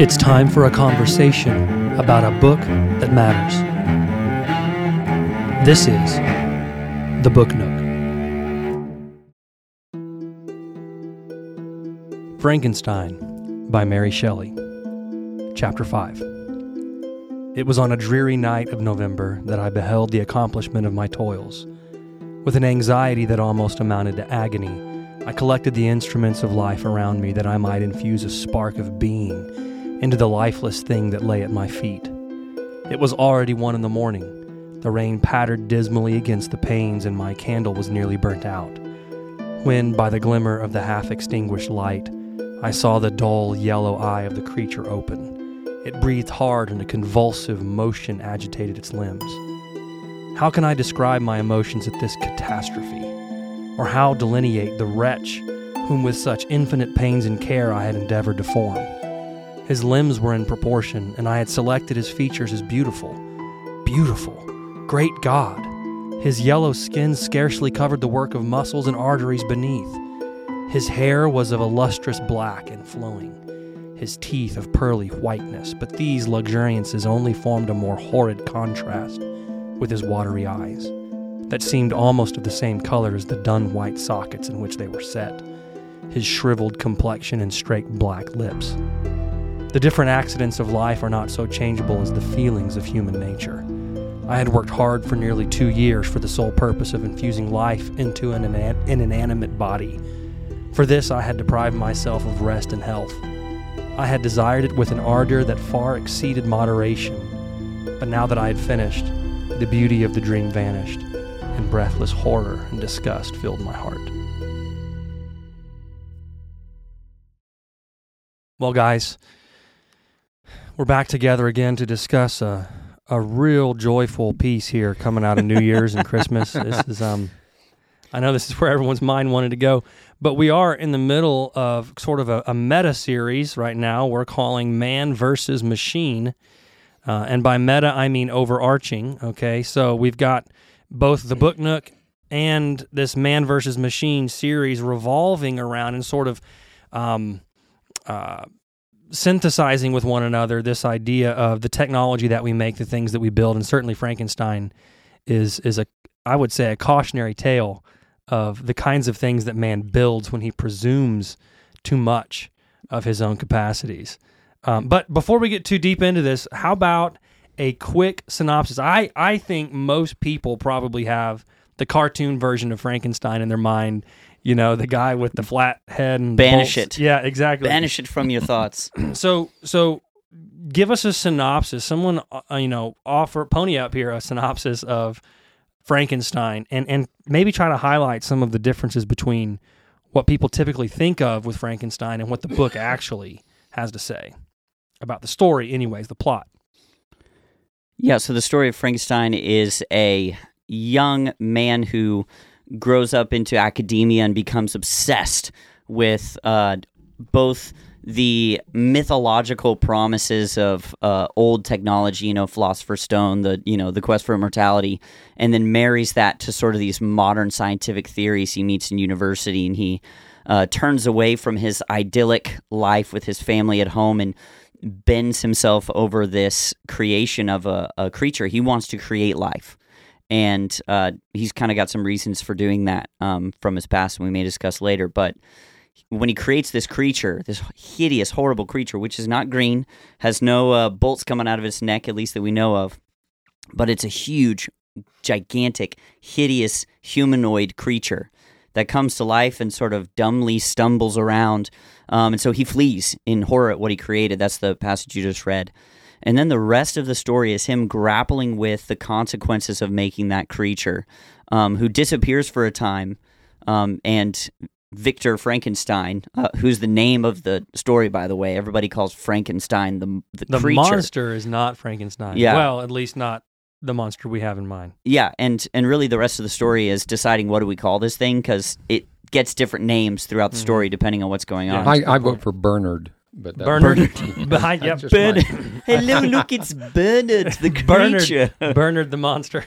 It's time for a conversation about a book that matters. This is The Book Nook. Frankenstein by Mary Shelley. Chapter 5. It was on a dreary night of November that I beheld the accomplishment of my toils. With an anxiety that almost amounted to agony, I collected the instruments of life around me that I might infuse a spark of being into the lifeless thing that lay at my feet. It was already one in the morning. The rain pattered dismally against the panes, and my candle was nearly burnt out. When, by the glimmer of the half extinguished light, I saw the dull yellow eye of the creature open, it breathed hard and a convulsive motion agitated its limbs. How can I describe my emotions at this catastrophe? Or how delineate the wretch whom with such infinite pains and care I had endeavored to form? His limbs were in proportion, and I had selected his features as beautiful. Beautiful! Great God! His yellow skin scarcely covered the work of muscles and arteries beneath. His hair was of a lustrous black and flowing, his teeth of pearly whiteness, but these luxuriances only formed a more horrid contrast with his watery eyes, that seemed almost of the same color as the dun white sockets in which they were set, his shriveled complexion and straight black lips. The different accidents of life are not so changeable as the feelings of human nature. I had worked hard for nearly two years for the sole purpose of infusing life into an, an inanimate body. For this, I had deprived myself of rest and health. I had desired it with an ardor that far exceeded moderation. But now that I had finished, the beauty of the dream vanished, and breathless horror and disgust filled my heart. Well, guys, we're back together again to discuss a a real joyful piece here coming out of New Year's and Christmas. This is um I know this is where everyone's mind wanted to go, but we are in the middle of sort of a, a meta series right now. We're calling Man versus Machine. Uh, and by meta, I mean overarching. Okay. So we've got both the Book Nook and this Man versus Machine series revolving around and sort of um, uh, synthesizing with one another this idea of the technology that we make, the things that we build, and certainly Frankenstein is is a I would say a cautionary tale of the kinds of things that man builds when he presumes too much of his own capacities. Um, but before we get too deep into this, how about a quick synopsis? I I think most people probably have the cartoon version of Frankenstein in their mind you know, the guy with the flat head and banish bolts. it. Yeah, exactly. Banish it from your thoughts. so, so give us a synopsis. Someone, uh, you know, offer pony up here a synopsis of Frankenstein, and and maybe try to highlight some of the differences between what people typically think of with Frankenstein and what the book actually has to say about the story. Anyways, the plot. Yeah. So the story of Frankenstein is a young man who grows up into academia and becomes obsessed with uh, both the mythological promises of uh, old technology, you know, Philosopher's Stone, the you know the quest for immortality, and then marries that to sort of these modern scientific theories he meets in university, and he uh, turns away from his idyllic life with his family at home and bends himself over this creation of a, a creature. He wants to create life and uh, he's kind of got some reasons for doing that um, from his past, and we may discuss later. But when he creates this creature, this hideous, horrible creature, which is not green, has no uh, bolts coming out of its neck, at least that we know of, but it's a huge, gigantic, hideous humanoid creature that comes to life and sort of dumbly stumbles around. Um, and so he flees in horror at what he created. That's the passage you just read. And then the rest of the story is him grappling with the consequences of making that creature, um, who disappears for a time. Um, and Victor Frankenstein, uh, who's the name of the story, by the way, everybody calls Frankenstein the the, the creature. monster is not Frankenstein. Yeah. Well, at least not the monster we have in mind. Yeah, and and really the rest of the story is deciding what do we call this thing because it gets different names throughout the mm-hmm. story depending on what's going on. I, I vote for Bernard. But Bernard behind yep. Bernard. Hello, look, it's Bernard the creature. Bernard, Bernard the monster.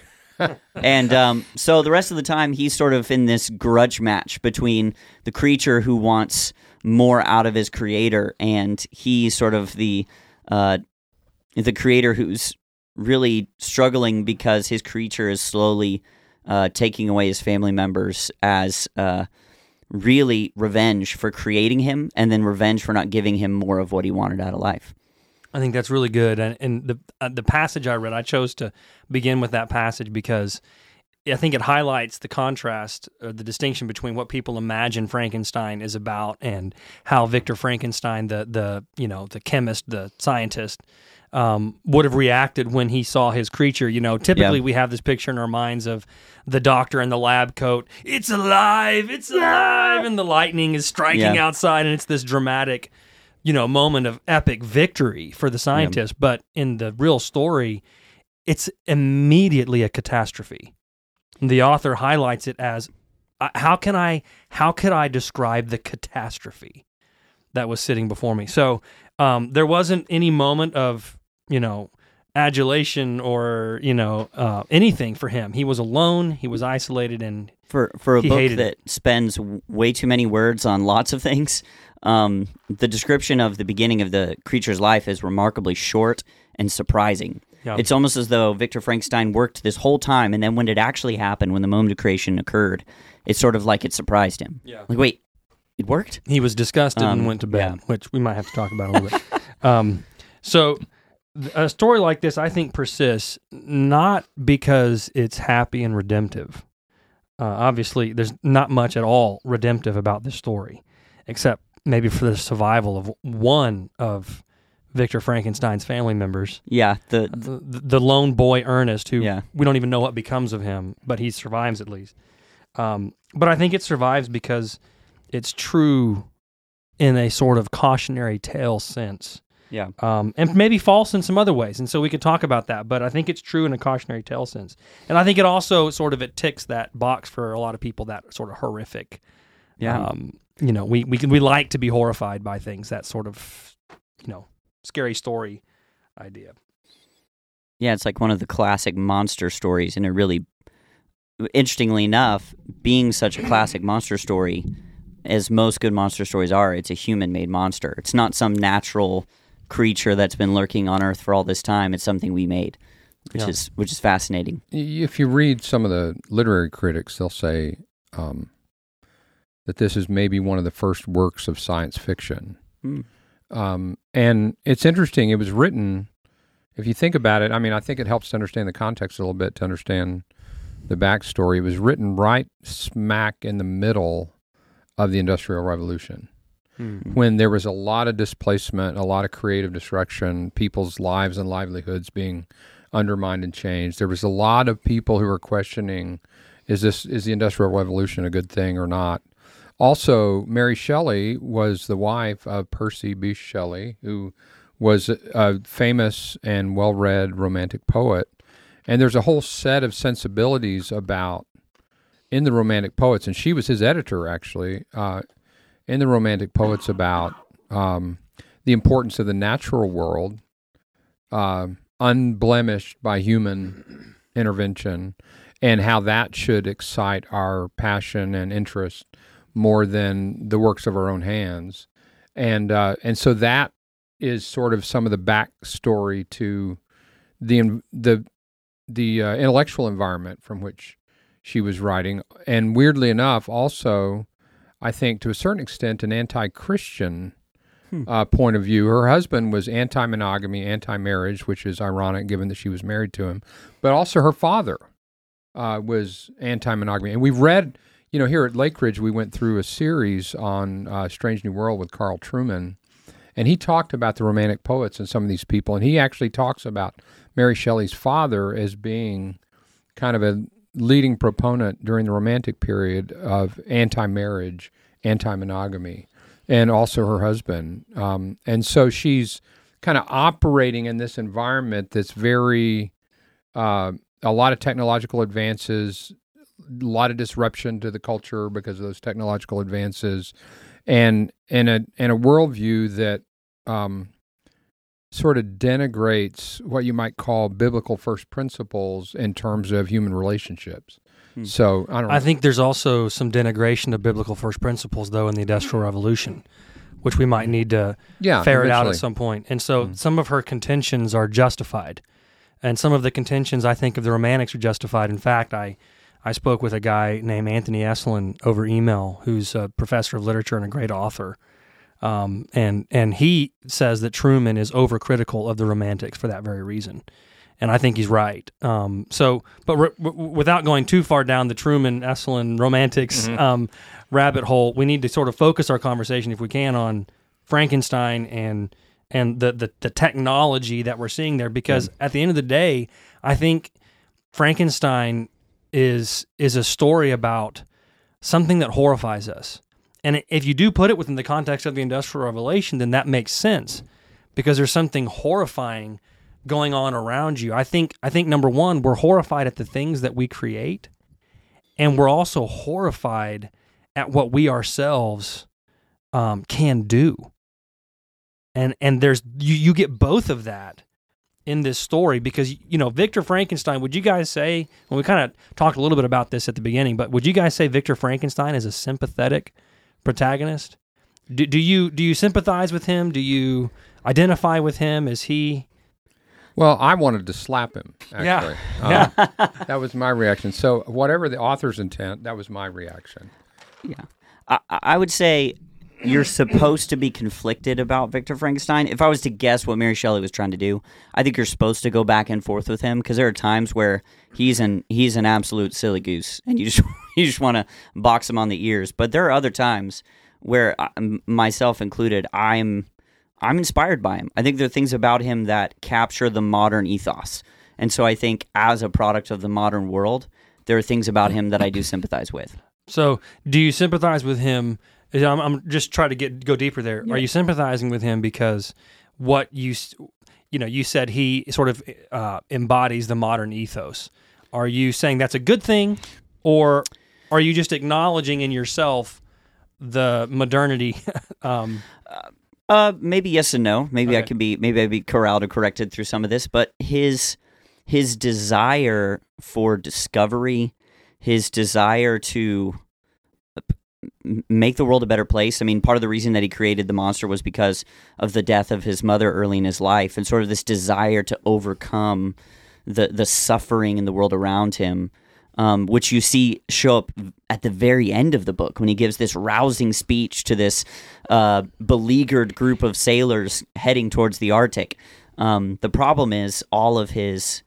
and um, so the rest of the time, he's sort of in this grudge match between the creature who wants more out of his creator, and he's sort of the uh, the creator who's really struggling because his creature is slowly uh, taking away his family members as uh, really revenge for creating him, and then revenge for not giving him more of what he wanted out of life. I think that's really good, and, and the uh, the passage I read, I chose to begin with that passage because I think it highlights the contrast, or the distinction between what people imagine Frankenstein is about and how Victor Frankenstein, the the you know the chemist, the scientist, um, would have reacted when he saw his creature. You know, typically Yeah. we have this picture in our minds of the doctor in the lab coat. It's alive! It's alive! And the lightning is striking Yeah. outside, and it's this dramatic, you know, moment of epic victory for the scientist. But in the real story, it's immediately a catastrophe. The author highlights it as uh, how can I how could I describe the catastrophe that was sitting before me? So um, there wasn't any moment of you know adulation or you know uh, anything for him. He was alone. He was isolated, and For for a book that spends way too many words on lots of things, um, the description of the beginning of the creature's life is remarkably short and surprising. Yeah. It's almost as though Victor Frankenstein worked this whole time, and then when it actually happened, when the moment of creation occurred, it's sort of like it surprised him. Yeah. Like, wait, it worked? he was disgusted and Um, went to bed, yeah. which we might have to talk about a little bit. Um, so a story like this, I think, persists not because it's happy and redemptive. Uh, obviously, there's not much at all redemptive about this story, except maybe for the survival of one of Victor Frankenstein's family members, Yeah. The, the, the lone boy Ernest, who Yeah. we don't even know what becomes of him, but he survives at least. Um, but I think it survives because it's true in a sort of cautionary tale sense, yeah. um, and maybe false in some other ways. And so we could talk about that. But I think it's true in a cautionary tale sense, and I think it also sort of it ticks that box for a lot of people that sort of horrific. Yeah. Um, you know, we we can, we like to be horrified by things. That sort of you know scary story idea. Yeah, it's like one of the classic monster stories, and it really, interestingly enough, being such a classic monster story, as most good monster stories are, it's a human-made monster. It's not some natural creature that's been lurking on Earth for all this time. It's something we made, which Yeah. is which is fascinating. If you read some of the literary critics, they'll say um, that this is maybe one of the first works of science fiction. Hmm. Um, and it's interesting. It was written, if you think about it, I mean, I think it helps to understand the context a little bit to understand the backstory. It was written right smack in the middle of the Industrial Revolution when there was a lot of displacement, a lot of creative destruction, people's lives and livelihoods being undermined and changed. There was a lot of people who were questioning is this is the industrial revolution a good thing or not? Also, Mary Shelley was the wife of Percy B. Shelley, who was a famous and well-read romantic poet. And there's a whole set of sensibilities about in the romantic poets, and she was his editor actually. Uh, in the romantic poets about um, the importance of the natural world, uh, unblemished by human intervention, and how that should excite our passion and interest more than the works of our own hands, and uh, and so that is sort of some of the backstory to the the the uh, intellectual environment from which she was writing, and weirdly enough, also. I think, to a certain extent, an anti-Christian uh, point of view. Her husband was anti-monogamy, anti-marriage, which is ironic given that she was married to him. But also, her father uh, was anti-monogamy, and we've read, you know, here at Lake Ridge, we went through a series on uh, Strange New World with Carl Trueman, and he talked about the Romantic poets and some of these people, and he actually talks about Mary Shelley's father as being kind of a leading proponent during the Romantic period of anti-marriage, anti-monogamy, and also her husband. Um, and so she's kind of operating in this environment that's very uh, a lot of technological advances, a lot of disruption to the culture because of those technological advances, and and a and a worldview that um, sort of denigrates what you might call biblical first principles in terms of human relationships. Hmm. So I don't. I think there's also some denigration of biblical first principles, though, in the Industrial Revolution. which we might need to Yeah, ferret out at some point. And so Mhm. some of her contentions are justified. And some of the contentions I think of the romantics are justified. In fact, I I spoke with a guy named Anthony Esolen over email, who's a professor of literature and a great author. Um, and and he says that Trueman is overcritical of the romantics for that very reason. And I think he's right. Um, so, but re- w- without going too far down the Trueman Esolen romantics Mhm. um, rabbit hole, we need to sort of focus our conversation, if we can, on Frankenstein and and the the, the technology that we're seeing there. Because at the end of the day, I think Frankenstein is is a story about something that horrifies us. And if you do put it within the context of the Industrial Revolution, then that makes sense because there's something horrifying going on around you. I think I think number one, we're horrified at the things that we create, and we're also horrified at what we ourselves um, can do. And and there's you you get both of that in this story because you know Victor Frankenstein. Would you guys say? Well, we kind of talked a little bit about this at the beginning, but would you guys say Victor Frankenstein is a sympathetic protagonist? Do, do you do you sympathize with him? Do you identify with him? Is he? Well, I wanted to slap him. Yeah. Actually, Yeah. Um, that was my reaction. So, whatever the author's intent, that was my reaction. Yeah. I, I would say you're supposed to be conflicted about Victor Frankenstein. If I was to guess what Mary Shelley was trying to do, I think you're supposed to go back and forth with him because there are times where he's an he's an absolute silly goose, and you just you just want to box him on the ears. But there are other times where I, m- myself included, I'm I'm inspired by him. I think there are things about him that capture the modern ethos, and so I think as a product of the modern world, there are things about him that I do sympathize with. So, do you sympathize with him? I'm, I'm just trying to get go deeper there. Are you sympathizing with him because what you you know you said he sort of uh, embodies the modern ethos? Are you saying that's a good thing, or are you just acknowledging in yourself the modernity? um, Uh, maybe yes and no. Maybe I Okay. can be maybe I'd be corralled or corrected through some of this, but his his desire for discovery, his desire to uh, make the world a better place. I mean, part of the reason that he created the monster was because of the death of his mother early in his life, and sort of this desire to overcome the the suffering in the world around him. Um, which you see show up at the very end of the book when he gives this rousing speech to this uh, beleaguered group of sailors heading towards the Arctic. Um, the problem is all of his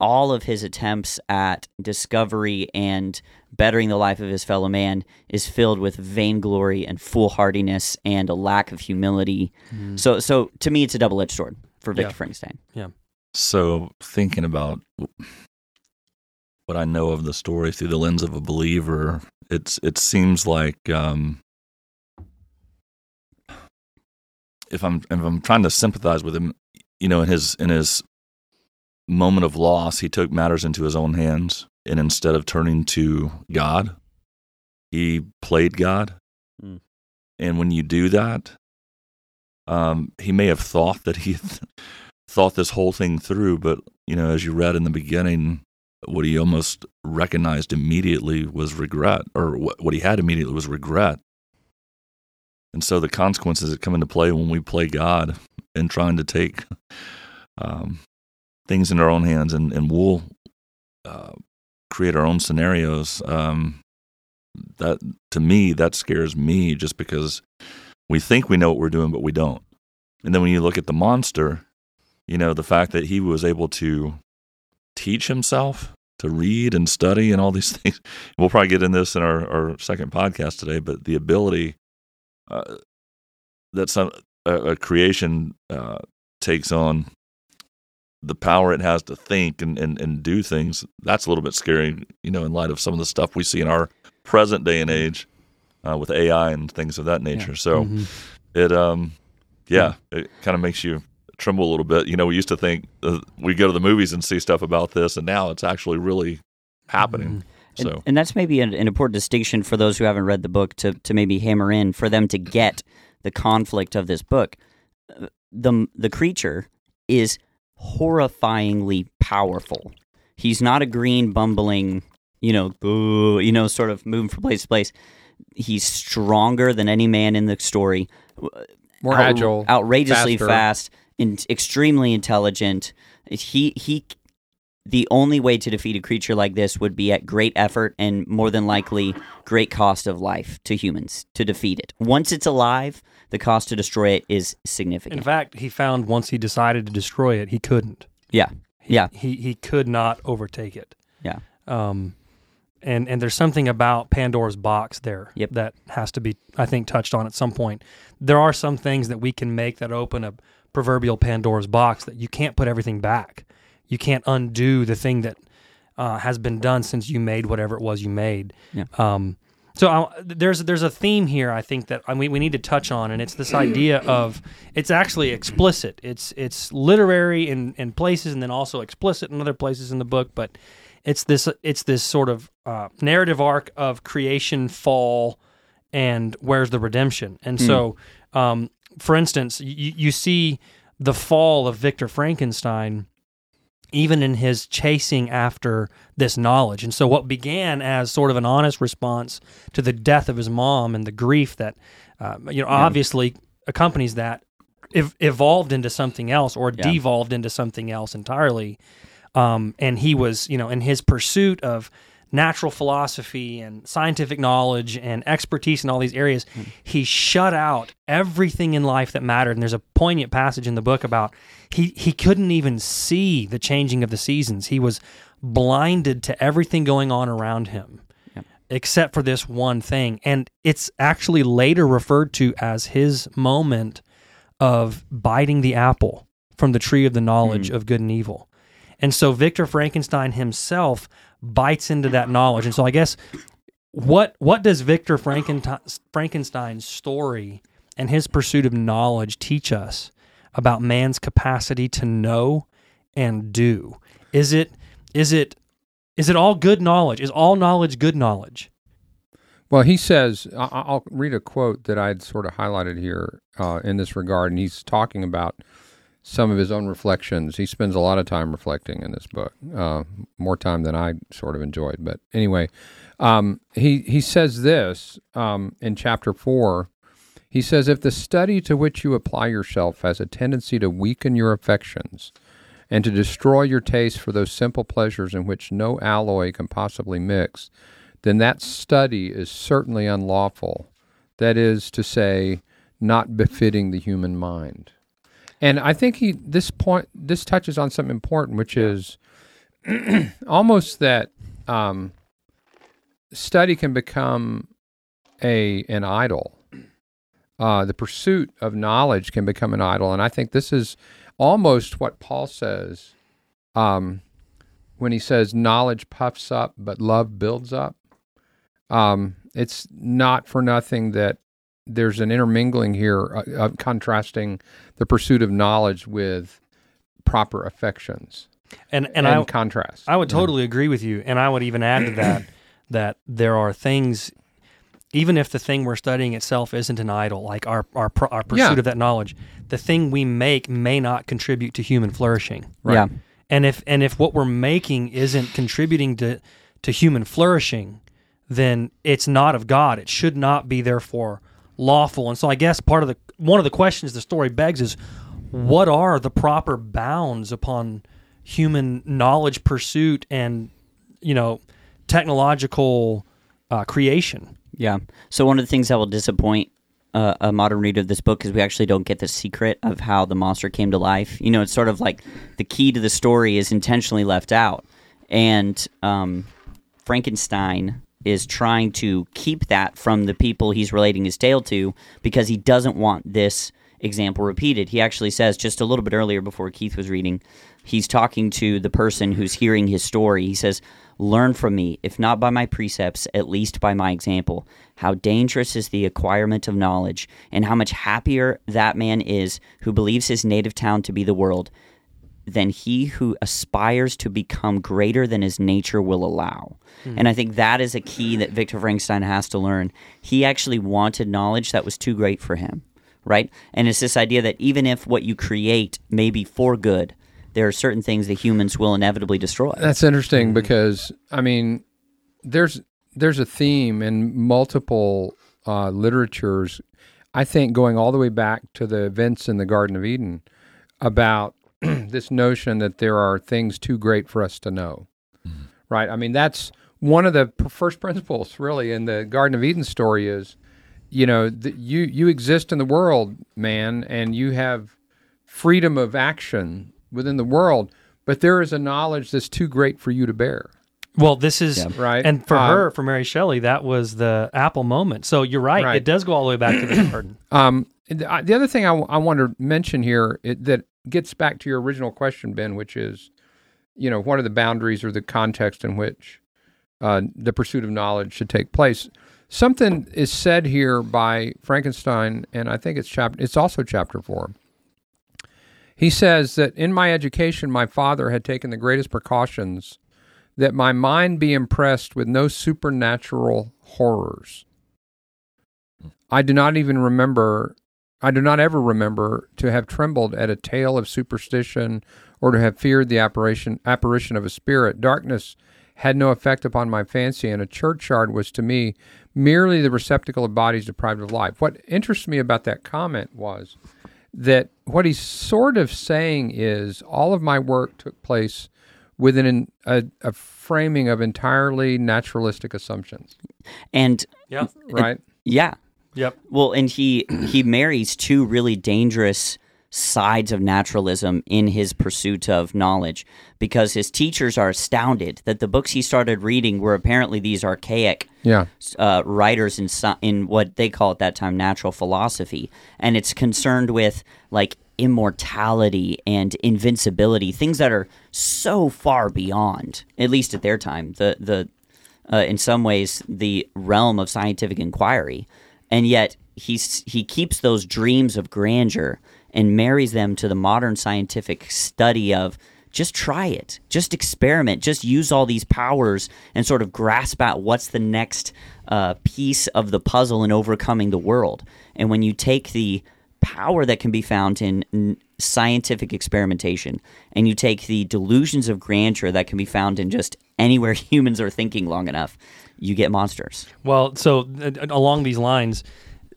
all of his attempts at discovery and bettering the life of his fellow man is filled with vainglory and foolhardiness and a lack of humility. So, so to me, it's a double edged sword for Victor Frankenstein. Yeah. Frankenstein. So thinking about what I know of the story through the lens of a believer, it's it seems like um, if I'm if I'm trying to sympathize with him, you know, in his in his moment of loss, he took matters into his own hands, and instead of turning to God, he played God. Mm. And when you do that, um, he may have thought that he thought this whole thing through, but you know, as you read in the beginning, what he almost recognized immediately was regret, or what, what he had immediately was regret. And so the consequences that come into play when we play God and trying to take um, things in our own hands and, and we'll uh, create our own scenarios. Um, that to me, that scares me just because we think we know what we're doing, but we don't. And then when you look at the monster, you know, the fact that he was able to teach himself to read and study and all these things. We'll probably get in this in our, our second podcast today, but the ability uh, that some a, a creation uh, takes on the power it has to think and, and, and do things, that's a little bit scary, you know, in light of some of the stuff we see in our present day and age uh, with AI and things of that nature. So mhm. it, um, yeah, it kind of makes you tremble a little bit. You know, we used to think uh, we go to the movies and see stuff about this, and now it's actually really happening. And, So and that's maybe an, an important distinction for those who haven't read the book to, to maybe hammer in for them to get the conflict of this book. The, the creature is horrifyingly powerful. He's not a green, bumbling, you know, boo, you know, sort of moving from place to place. He's stronger than any man in the story. More out- agile, outrageously faster. fast, and extremely intelligent. He he. The only way to defeat a creature like this would be at great effort and more than likely great cost of life to humans to defeat it. Once it's alive, the cost to destroy it is significant. In fact, he found once he decided to destroy it, he couldn't. yeah, yeah, He he could not overtake it. yeah. Um, and and there's something about Pandora's box there Yep. that has to be, I think, touched on at some point. There are some things that we can make that open a proverbial Pandora's box that you can't put everything back. You can't undo the thing that uh, has been done since you made whatever it was you made. Yeah. Um, so I, there's there's a theme here I think that I mean, we need to touch on, and it's this idea of it's actually explicit. It's it's literary in, in places, and then also explicit in other places in the book. But it's this it's this sort of uh, narrative arc of creation, fall, and where's the redemption. And so, um, for instance, you, you see the fall of Victor Frankenstein even in his chasing after this knowledge. And so, what began as sort of an honest response to the death of his mom and the grief that, uh, you know, obviously accompanies that, ev- evolved into something else or Yeah. devolved into something else entirely. Um, and he was, you know, in his pursuit of natural philosophy and scientific knowledge and expertise in all these areas, hmm. he shut out everything in life that mattered. And there's a poignant passage in the book about he he couldn't even see the changing of the seasons. He was blinded to everything going on around him. Except for this one thing. And it's actually later referred to as his moment of biting the apple from the tree of the knowledge hmm. of good and evil. And so Victor Frankenstein himself bites into that knowledge. And so I guess what what does Victor Frankenstein, Frankenstein's story and his pursuit of knowledge teach us about man's capacity to know and do? Is it is it is it all good knowledge? Is all knowledge good knowledge? Well, he says, I'll read a quote that I'd sort of highlighted here uh, in this regard, and he's talking about some of his own reflections. He spends a lot of time reflecting in this book, uh, more time than I sort of enjoyed. But anyway, um, he, he says this um, in chapter four. He says, If the study to which you apply yourself has a tendency to weaken your affections, and to destroy your taste for those simple pleasures in which no alloy can possibly mix, then that study is certainly unlawful. That is to say, not befitting the human mind. And I think he this point this touches on something important, which is almost that um, study can become a an idol. Uh, the pursuit of knowledge can become an idol, and I think this is almost what Paul says um, when he says knowledge puffs up, but love builds up. Um, it's not for nothing that there's an intermingling here uh, of contrasting the pursuit of knowledge with proper affections And and, and, I contrast. I would totally agree with you, and I would even add to that that there are things, even if the thing we're studying itself isn't an idol, like our our our pursuit Yeah. of that knowledge, the thing we make may not contribute to human flourishing. Yeah. And if and if what we're making isn't contributing to to human flourishing, then it's not of God. It should not be therefore lawful. And so I guess part of the one of the questions the story begs is what are the proper bounds upon human knowledge pursuit and you know technological uh, creation? Yeah. So one of the things that will disappoint uh, a modern reader of this book is we actually don't get the secret of how the monster came to life. You know, it's sort of like the key to the story is intentionally left out, and um, Frankenstein is trying to keep that from the people he's relating his tale to because he doesn't want this example repeated. He actually says just a little bit earlier before Keith was reading, he's talking to the person who's hearing his story. He says, Learn from me, if not by my precepts, at least by my example. How dangerous is the acquirement of knowledge, and how much happier that man is who believes his native town to be the world than he who aspires to become greater than his nature will allow. And I think that is a key that Victor Frankenstein has to learn. He actually wanted knowledge that was too great for him, right? And it's this idea that even if what you create may be for good, there are certain things that humans will inevitably destroy. That's interesting because I mean, there's there's a theme in multiple uh, literatures I think going all the way back to the events in the Garden of Eden about this notion that there are things too great for us to know. Right? I mean, that's one of the p- first principles really in the Garden of Eden story is you know, th- you you exist in the world, man, and you have freedom of action within the world, but there is a knowledge that's too great for you to bear. Well, this is Yeah. Right? and for Um, her, for Mary Shelley, that was the Apple moment. So you're right; Right. it does go all the way back to the garden. Um, the, uh, the other thing I, w- I want to mention here it, that gets back to your original question, Ben, which is, you know, what are the boundaries or the context in which uh, the pursuit of knowledge should take place? Something is said here by Frankenstein, and I think it's chapter. It's also chapter four. He says that in my education, my father had taken the greatest precautions that my mind be impressed with no supernatural horrors. I do not even remember, I do not ever remember to have trembled at a tale of superstition or to have feared the apparition, apparition of a spirit. Darkness had no effect upon my fancy, and a churchyard was to me merely the receptacle of bodies deprived of life. What interests me about that comment was that what he's sort of saying is all of my work took place within an, a, a framing of entirely naturalistic assumptions, And Yeah. right? yeah, Yep. Well, and he he marries two really dangerous sides of naturalism in his pursuit of knowledge because his teachers are astounded that the books he started reading were apparently these archaic yeah. uh, writers in in what they call at that time natural philosophy, and it's concerned with like immortality and invincibility, things that are so far beyond, at least at their time, the the uh, in some ways the realm of scientific inquiry, and yet he's he keeps those dreams of grandeur and marries them to the modern scientific study of just try it just experiment just use all these powers and sort of grasp at what's the next uh, piece of the puzzle in overcoming the world. And when you take the power that can be found in scientific experimentation. And you take the delusions of grandeur that can be found in just anywhere humans are thinking long enough you get monsters. Well, so uh, along these lines,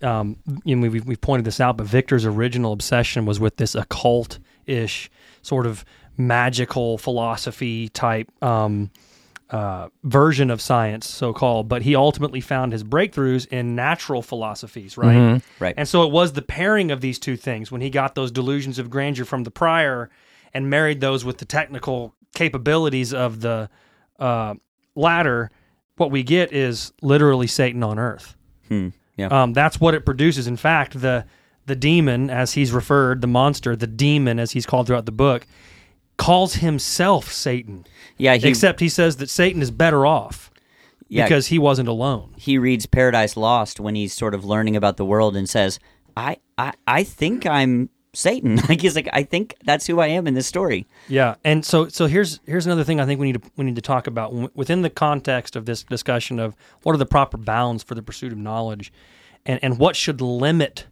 um, you know, we've, we've pointed this out, but Victor's original obsession was with this occult ish sort of magical philosophy type um, uh, version of science, so called. But he ultimately found his breakthroughs in natural philosophies, right? Right. And so it was the pairing of these two things when he got those delusions of grandeur from the prior and married those with the technical capabilities of the uh, latter. What we get is literally Satan on earth. Hmm. Yeah. Um, that's what it produces. In fact, the the demon, as he's referred, the monster, the demon, as he's called throughout the book, calls himself Satan. yeah. He, except he says that Satan is better off yeah, because he wasn't alone. he reads Paradise Lost when he's sort of learning about the world and says, "I, I, I think I'm Satan." like he's like, "I think that's who I am in this story." Yeah, and so so here's here's another thing I think we need to we need to talk about within the context of this discussion of what are the proper bounds for the pursuit of knowledge, and and what should limit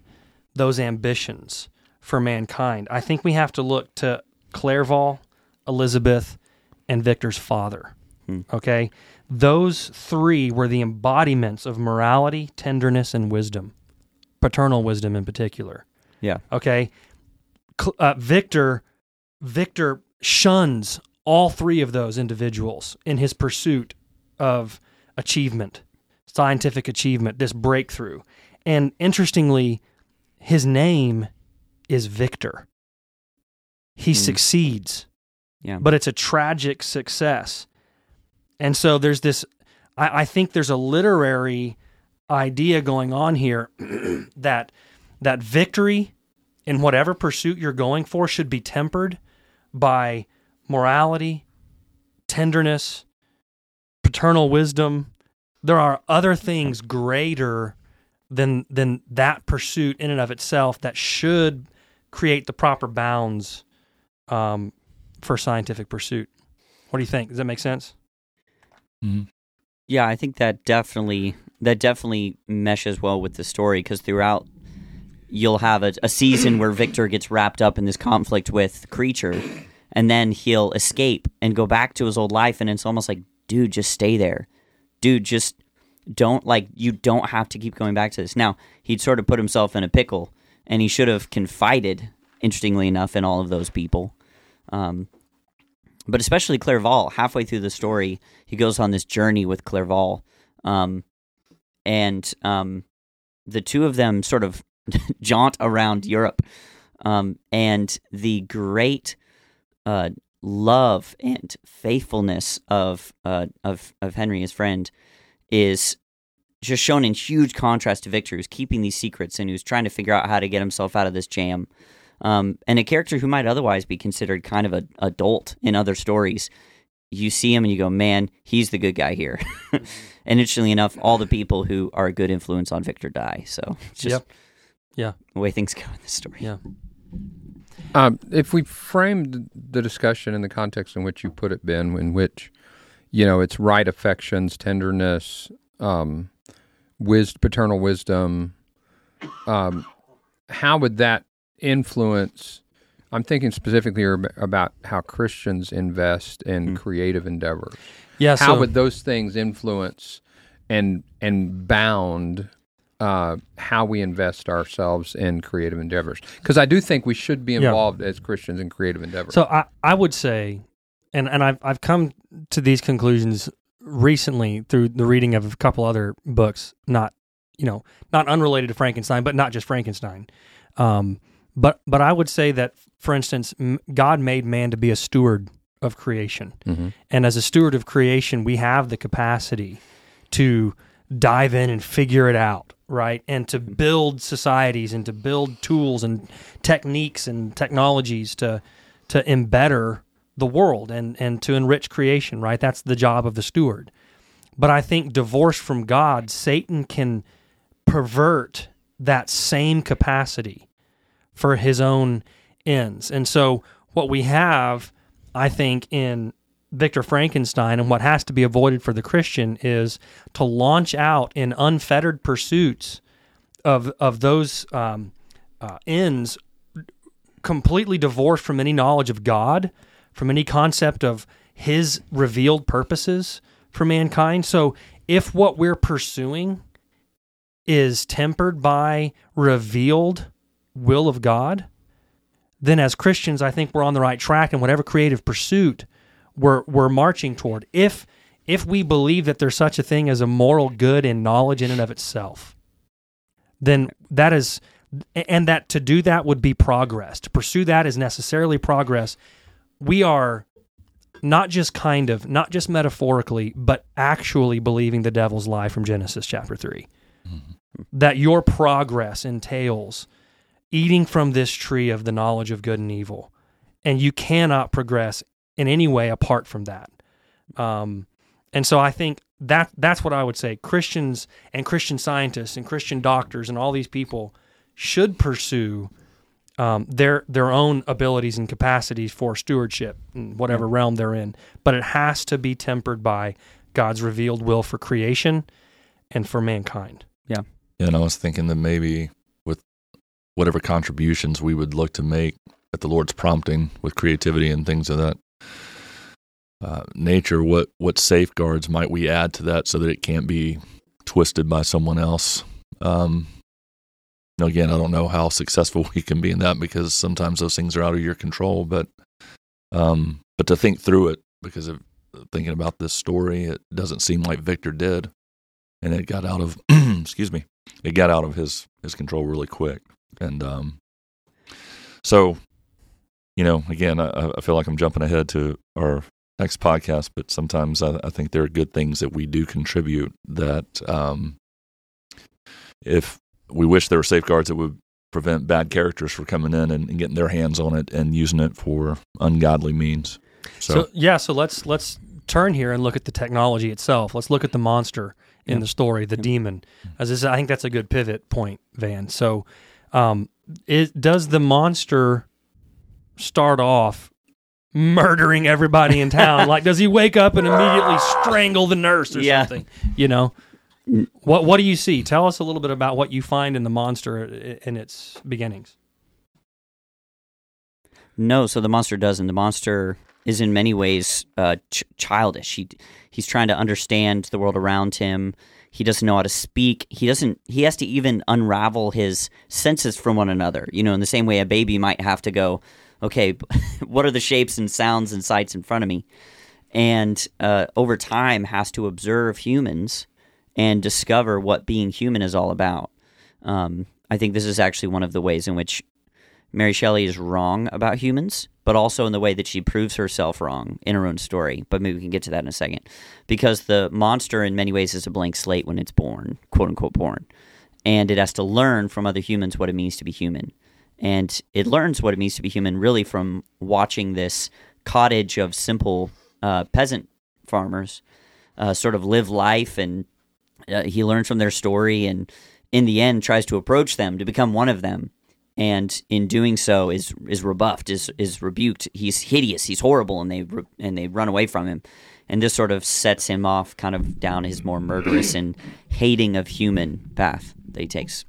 those ambitions for mankind. I think we have to look to Clerval, Elizabeth, and Victor's father. Okay, those three were the embodiments of morality, tenderness, and wisdom, paternal wisdom in particular. Yeah. Okay, uh, Victor Victor shuns all three of those individuals in his pursuit of achievement, scientific achievement, this breakthrough. And interestingly, his name is Victor. He Hmm. succeeds, Yeah. but it's a tragic success. And so there's this, I, I think there's a literary idea going on here that that victory in whatever pursuit you're going for should be tempered by morality, tenderness, paternal wisdom. There are other things greater than than that pursuit in and of itself that should create the proper bounds um, for scientific pursuit. What do you think? Does that make sense? Mhm. Yeah, I think that definitely that definitely meshes well with the story because throughout you'll have a, a season where Victor gets wrapped up in this conflict with Creature, and then he'll escape and go back to his old life, and it's almost like, dude, just stay there, dude, just don't like you don't have to keep going back to this. Now he'd sort of put himself in a pickle, and he should have confided, interestingly enough, in all of those people. Um, but especially Clerval, halfway through the story, he goes on this journey with Clerval, um, and um, the two of them sort of jaunt around Europe, um, and the great uh, love and faithfulness of uh, of of Henry, his friend, is just shown in huge contrast to Victor, who's keeping these secrets and who's trying to figure out how to get himself out of this jam. Um, and a character who might otherwise be considered kind of an adult in other stories, you see him and you go, man, he's the good guy here. and interestingly enough, all the people who are a good influence on Victor die. So it's just Yep. Yeah. the way things go in this story. Yeah. Um, if we framed the discussion in the context in which you put it, Ben, in which you know it's right affections, tenderness, um, wis- paternal wisdom, um, how would that influence? I'm thinking specifically ab- about how Christians invest in Hmm. creative endeavors. Yeah. how so, would those things influence and and bound uh, how we invest ourselves in creative endeavors? Because I do think we should be Yeah. involved as Christians in creative endeavors. So I, I would say, and, and I've, I've come to these conclusions recently through the reading of a couple other books, not, you know, not unrelated to Frankenstein, but not just Frankenstein. Um, but, but I would say that, for instance, God made man to be a steward of creation. Mhm. And as a steward of creation, we have the capacity to dive in and figure it out, right? And to build societies and to build tools and techniques and technologies to to embetter the world and and to enrich creation, right? That's the job of the steward. But I think divorced from God, Satan can pervert that same capacity for his own ends. And so what we have, I think, in Victor Frankenstein and what has to be avoided for the Christian is to launch out in unfettered pursuits of of those um, uh, ends, completely divorced from any knowledge of God, from any concept of His revealed purposes for mankind. So, if what we're pursuing is tempered by revealed will of God, then as Christians, I think we're on the right track in whatever creative pursuit we're we're marching toward. If if we believe that there's such a thing as a moral good and knowledge in and of itself, then that is and that to do that would be progress. To pursue that is necessarily progress. We are not just kind of, not just metaphorically, but actually believing the devil's lie from Genesis chapter 3. Mm-hmm. That your progress entails eating from this tree of the knowledge of good and evil. And you cannot progress in any way apart from that. Um, and so I think that that's what I would say. Christians and Christian scientists and Christian doctors and all these people should pursue um, their their own abilities and capacities for stewardship in whatever realm they're in. But it has to be tempered by God's revealed will for creation and for mankind. Yeah, and I was thinking that maybe with whatever contributions we would look to make at the Lord's prompting with creativity and things of that uh, nature, what what safeguards might we add to that so that it can't be twisted by someone else? Um, now, again, I don't know how successful we can be in that because sometimes those things are out of your control. But um, but to think through it because of thinking about this story, it doesn't seem like Victor did, and it got out of excuse me, it got out of his his control really quick, and um, so you know, again, I, I feel like I'm jumping ahead to our next podcast, but sometimes I, I think there are good things that we do contribute that um, if we wish there were safeguards that would prevent bad characters from coming in and, and getting their hands on it and using it for ungodly means. So, So, yeah, so let's let's turn here and look at the technology itself. Let's look at the monster in Yeah. the story, the demon. As this, I think that's a good pivot point, Van. So, um, it, does the monster start off murdering everybody in town? like, does he wake up and immediately strangle the nurse or Yeah. something? You know, what what do you see? Tell us a little bit about what you find in the monster in its beginnings. No, so the monster doesn't. The monster is in many ways uh, ch- childish. He he's trying to understand the world around him. He doesn't know how to speak. He doesn't. He has to even unravel his senses from one another. You know, in the same way a baby might have to go, okay, what are the shapes and sounds and sights in front of me, and uh, over time has to observe humans and discover what being human is all about. Um, I think this is actually one of the ways in which Mary Shelley is wrong about humans, but also in the way that she proves herself wrong in her own story. But maybe we can get to that in a second. Because the monster, in many ways, is a blank slate when it's born, quote unquote, born. And it has to learn from other humans what it means to be human. And it learns what it means to be human really from watching this cottage of simple uh, peasant farmers uh, sort of live life. And uh, he learns from their story and, in the end, tries to approach them to become one of them and in doing so is is rebuffed, is is rebuked. He's hideous, he's horrible, and they and they run away from him. And this sort of sets him off, kind of down his more murderous and hating of human path that he takes.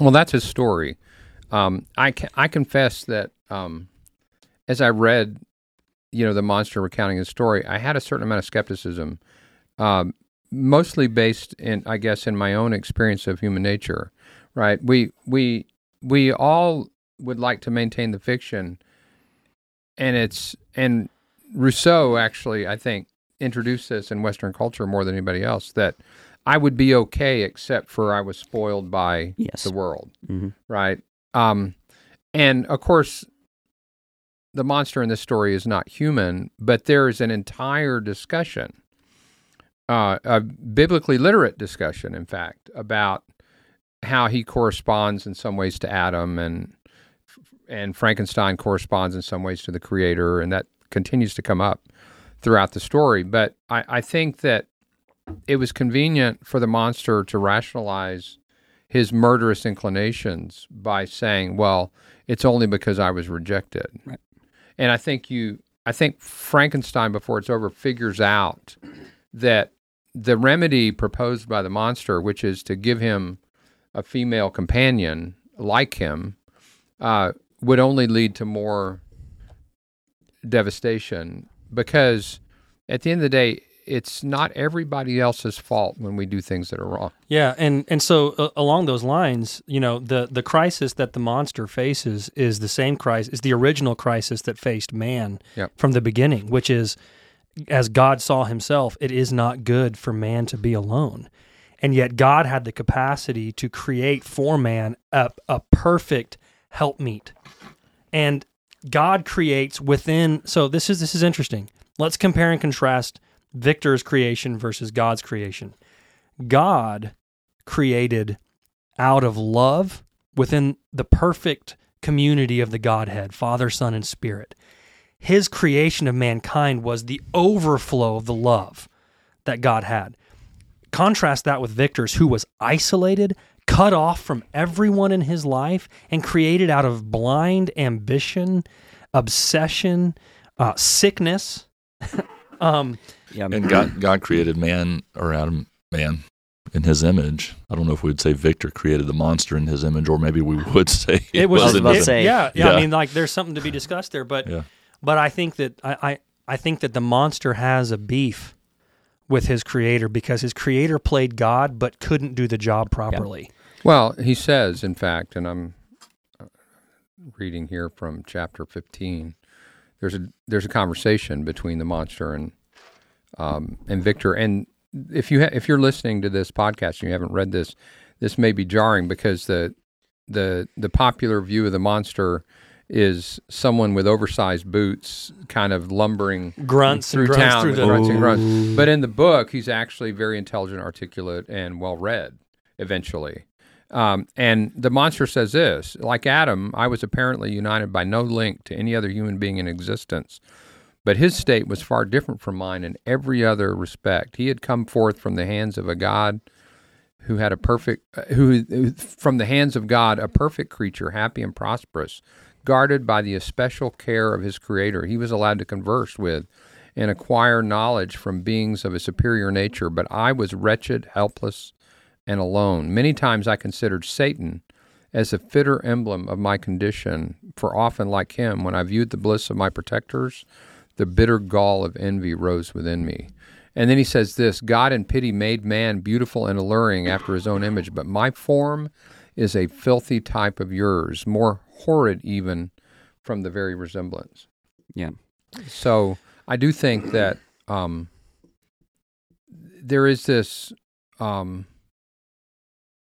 Well, that's his story. Um, I I confess that um, as I read, you know, the monster recounting his story, I had a certain amount of skepticism, um, mostly based in, I guess, in my own experience of human nature. Right? We we we all would like to maintain the fiction, and it's and Rousseau actually, I think, introduced this in Western culture more than anybody else that I would be okay except for I was spoiled by yes. the world, mm-hmm. right? Um, and of course, the monster in this story is not human, but there is an entire discussion, uh, a biblically literate discussion, in fact, about how he corresponds in some ways to Adam and and Frankenstein corresponds in some ways to the creator, and that continues to come up throughout the story. But I, I think that it was convenient for the monster to rationalize his murderous inclinations by saying, "Well, it's only because I was rejected." Right. And I think you, I think Frankenstein, before it's over, figures out that the remedy proposed by the monster, which is to give him a female companion like him uh, would only lead to more devastation because at the end of the day it's not everybody else's fault when we do things that are wrong. Yeah, and and so uh, along those lines, you know, the the crisis that the monster faces is the same crisis, is the original crisis that faced man yep. from the beginning, which is as God saw himself, it is not good for man to be alone. And yet God had the capacity to create for man a, a perfect helpmeet. And God creates within so this is this is interesting. Let's compare and contrast Victor's creation versus God's creation. God created out of love within the perfect community of the Godhead, Father, Son, and Spirit. His creation of mankind was the overflow of the love that God had. Contrast that with Victor's, who was isolated, cut off from everyone in his life, and created out of blind ambition, obsession, uh, sickness. um, yeah, and God, God created man or Adam, man in his image. I don't know if we would say Victor created the monster in his image, or maybe we would say it was. It, it, yeah, yeah, yeah, I mean, like there's something to be discussed there, but yeah. but I think that I, I I think that the monster has a beef with his creator because his creator played God but couldn't do the job properly. Well, he says, in fact, and I'm uh, reading here from chapter 15. There's a there's a conversation between the monster and um, and Victor. And if you ha- if you're listening to this podcast and you haven't read this, this may be jarring because the the the popular view of the monster is someone with oversized boots, kind of lumbering grunts through grunts town, through the, grunts and grunts. But in the book, he's actually very intelligent, articulate, and well read. Eventually, um, and the monster says this: like Adam, I was apparently united by no link to any other human being in existence. But his state was far different from mine in every other respect. He had come forth from the hands of a God who had a perfect, who from the hands of God, a perfect creature, happy and prosperous, guarded by the especial care of his Creator. He was allowed to converse with and acquire knowledge from beings of a superior nature, but I was wretched, helpless, and alone. Many times I considered Satan as a fitter emblem of my condition, for often, like him, when I viewed the bliss of my protectors, the bitter gall of envy rose within me. And then he says this God in pity made man beautiful and alluring after his own image, but my form is a filthy type of yours, more horrid even from the very resemblance. Yeah. So I do think that um, there is this um,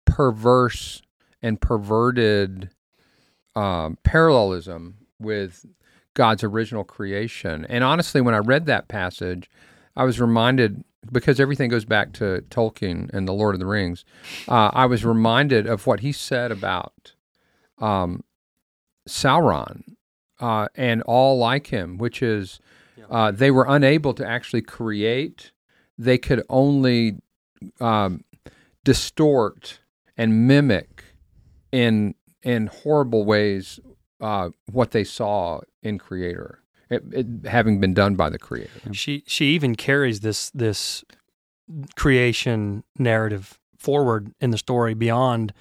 perverse and perverted um, parallelism with God's original creation. And honestly, when I read that passage, I was reminded because everything goes back to Tolkien and the Lord of the Rings. Uh, I was reminded of what he said about um, Sauron uh, and all like him, which is uh, they were unable to actually create; they could only um, distort and mimic in in horrible ways uh, what they saw in Creator, it, it, having been done by the Creator. She she even carries this this creation narrative forward in the story beyond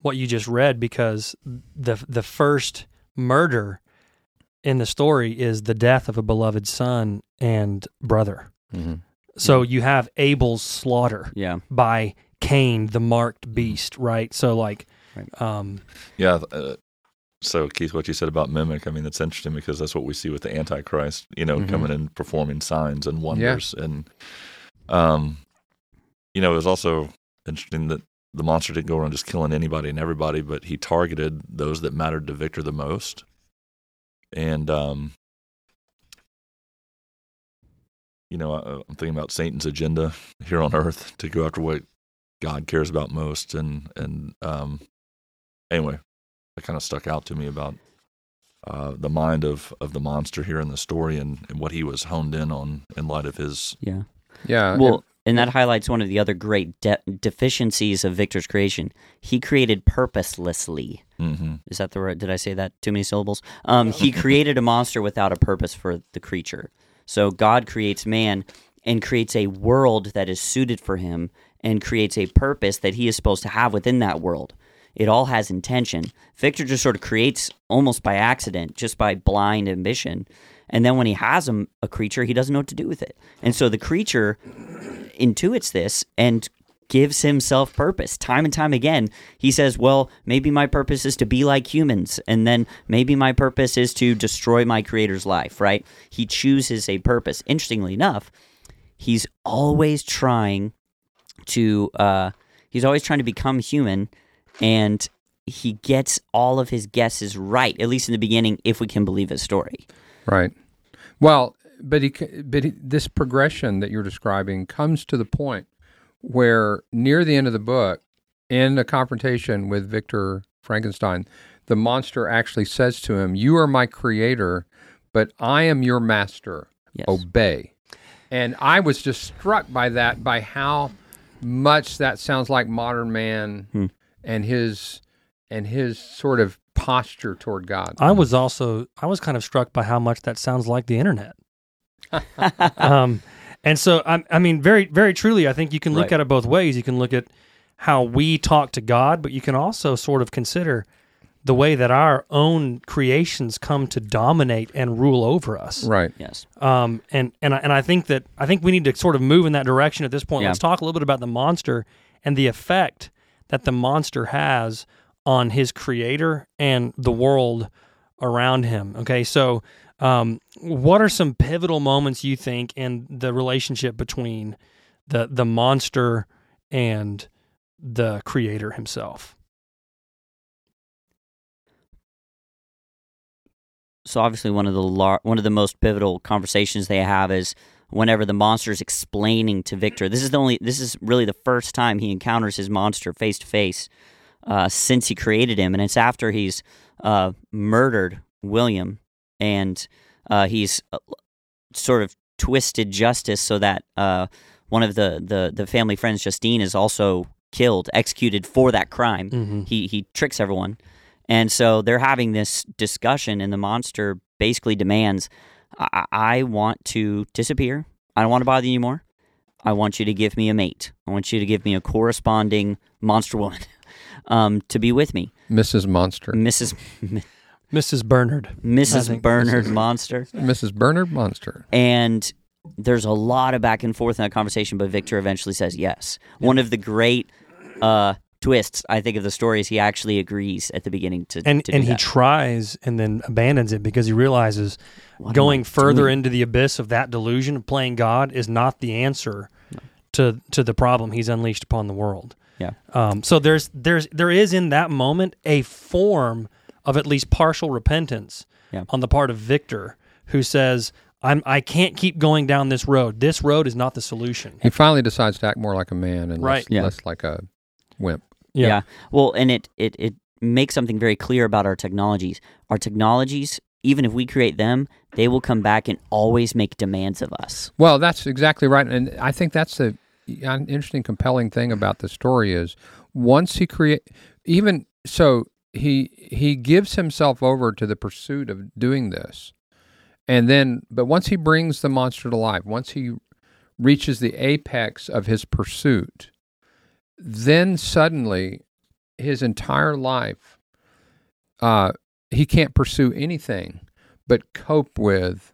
what you just read because the the first murder in the story is the death of a beloved son and brother. Mm-hmm. So you have Abel's slaughter Yeah. by Cain, the marked beast, right? So like, Right. um, Yeah. Uh, so Keith, what you said about mimic, I mean, that's interesting because that's what we see with the Antichrist. You know, Mhm. coming and performing signs and wonders, and um, you know, it was also interesting that the monster didn't go around just killing anybody and everybody, but he targeted those that mattered to Victor the most. And um, you know, I, I'm thinking about Satan's agenda here on Earth to go after what God cares about most, and and um, anyway, that kind of stuck out to me about uh, the mind of, of the monster here in the story and, and what he was honed in on in light of his. Yeah. Yeah. Well, and that highlights one of the other great de- deficiencies of Victor's creation. He created purposelessly. hmm Is that the right? Did I say that too many syllables? Um, he created a monster without a purpose for the creature. So God creates man and creates a world that is suited for him and creates a purpose that he is supposed to have within that world. It all has intention. Victor just sort of creates almost by accident, just by blind ambition. And then when he has a, a creature, he doesn't know what to do with it. And so the creature intuits this and gives himself purpose time and time again. He says, Well, maybe my purpose is to be like humans, and then maybe my purpose is to destroy my creator's life, right? He chooses a purpose. Interestingly enough, he's always trying to, uh, he's always trying to become human, and he gets all of his guesses right, at least in the beginning, if we can believe his story. Right. Well, but he, but he, this progression that you're describing comes to the point where near the end of the book, in a confrontation with Victor Frankenstein, the monster actually says to him, "You are my creator, but I am your master. Yes. Obey." And I was just struck by that, by how much that sounds like modern man Hmm. And his and his sort of posture toward God. I was also I was kind of struck by how much that sounds like the internet. um, and so I, I mean, very very truly, I think you can look Right. at it both ways. You can look at how we talk to God, but you can also sort of consider the way that our own creations come to dominate and rule over us. right. Yes. Um, and and I, and I think that I think we need to sort of move in that direction at this point. Yeah. Let's talk a little bit about the monster and the effect that the monster has on his creator and the world around him. Okay, so um, what are some pivotal moments you think in the relationship between the the monster and the creator himself? so obviously one of the lar- one of the most pivotal conversations they have is whenever the monster is explaining to Victor. This is the only this is really the first time he encounters his monster face to face uh, since he created him, and it's after he's uh, murdered William and uh, he's uh, sort of twisted justice so that uh, one of the, the the family friends, Justine, is also killed, executed for that crime Mm-hmm. he he tricks everyone and so they're having this discussion and the monster basically demands I, I want to disappear i don't want to bother you anymore i want you to give me a mate i want you to give me a corresponding monster woman um, to be with me Mrs. Monster. mrs Mrs. Bernard. Mrs think bernard monster Mrs. Bernard Monster. and there's a lot of back and forth in that conversation, but Victor eventually says yes. One of the great uh, twists I think of the story is he actually agrees at the beginning to and to do and he that. tries and then abandons it because he realizes What going further doing? into the abyss of that delusion of playing God is not the answer to to the problem he's unleashed upon the world. Yeah. Um, so there's there's there is in that moment a form of at least partial repentance Yeah. on the part of Victor, who says, "I'm I can't keep going down this road. This road is not the solution." He finally decides to act more like a man and Right. less, Yeah. less like a wimp. Yeah. Well, and it, it it makes something very clear about our technologies. Our technologies, even if we create them, they will come back and always make demands of us. Well, that's exactly right, and I think that's the uh, interesting, compelling thing about the story is once he create, even so, he he gives himself over to the pursuit of doing this, and then, but once he brings the monster to life, once he reaches the apex of his pursuit, then suddenly his entire life, uh, he can't pursue anything but cope with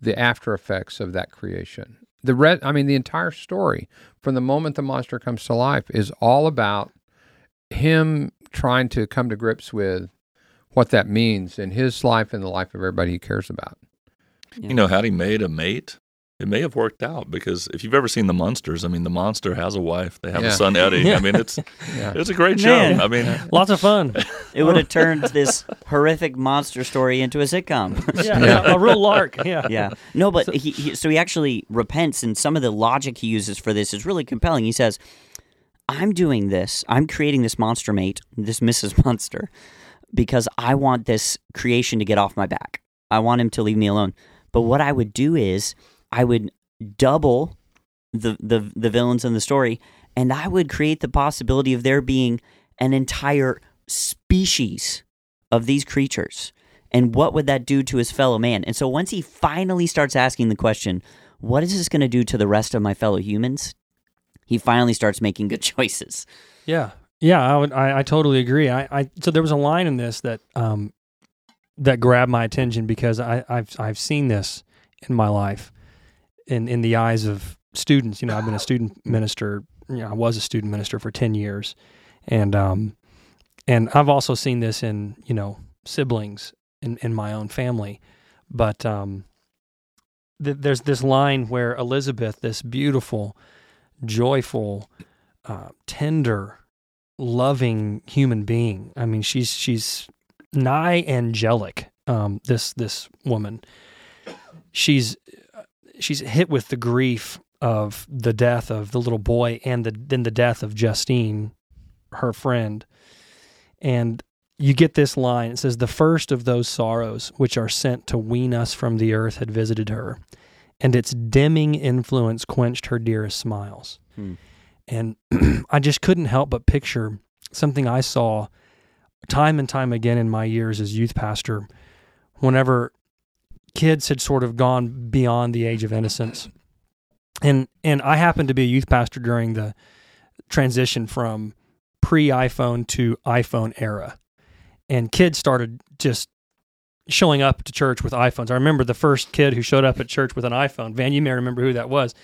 the after effects of that creation. The red, I mean, the entire story from the moment the monster comes to life is all about him trying to come to grips with what that means in his life and the life of everybody he cares about. You know, had he made a mate, it may have worked out because if you've ever seen the Munsters, I mean, the monster has a wife. They have Yeah. a son, Eddie. Yeah. I mean, it's Yeah. it's a great Man. show. I mean, Lots of fun. It would have turned this horrific monster story into a sitcom. yeah, yeah, a real lark. Yeah. yeah. No, but he, he so he actually repents, and some of the logic he uses for this is really compelling. He says, "I'm doing this. I'm creating this monster mate, this Mrs. Monster, because I want this creation to get off my back. I want him to leave me alone. But what I would do is I would double the the the villains in the story, and I would create the possibility of there being an entire species of these creatures." and what would that do to his fellow man? And so once he finally starts asking the question, what is this going to do to the rest of my fellow humans? He finally starts making good choices. Yeah, yeah, I would. I, I totally agree. I, I so there was a line in this that um that grabbed my attention because I, I've I've seen this in my life, in in the eyes of students. You know, I've been a student minister. You know, I was a student minister for ten years, and um, and I've also seen this in you know siblings in in my own family, but um, th- there's this line where Elizabeth, this beautiful, joyful, uh, tender, loving human being. I mean, she's she's nigh angelic. Um, this this woman, she's she's hit with the grief of the death of the little boy and the then the death of Justine, her friend, and you get this line. It says, "The first of those sorrows which are sent to wean us from the earth had visited her." And its dimming influence quenched her dearest smiles. Hmm. And I just couldn't help but picture something I saw time and time again in my years as youth pastor whenever kids had sort of gone beyond the age of innocence. And and I happened to be a youth pastor during the transition from pre-iPhone to iPhone era. And kids started just showing up to church with iPhones. I remember the first kid who showed up at church with an iPhone. Van, you may remember who that was.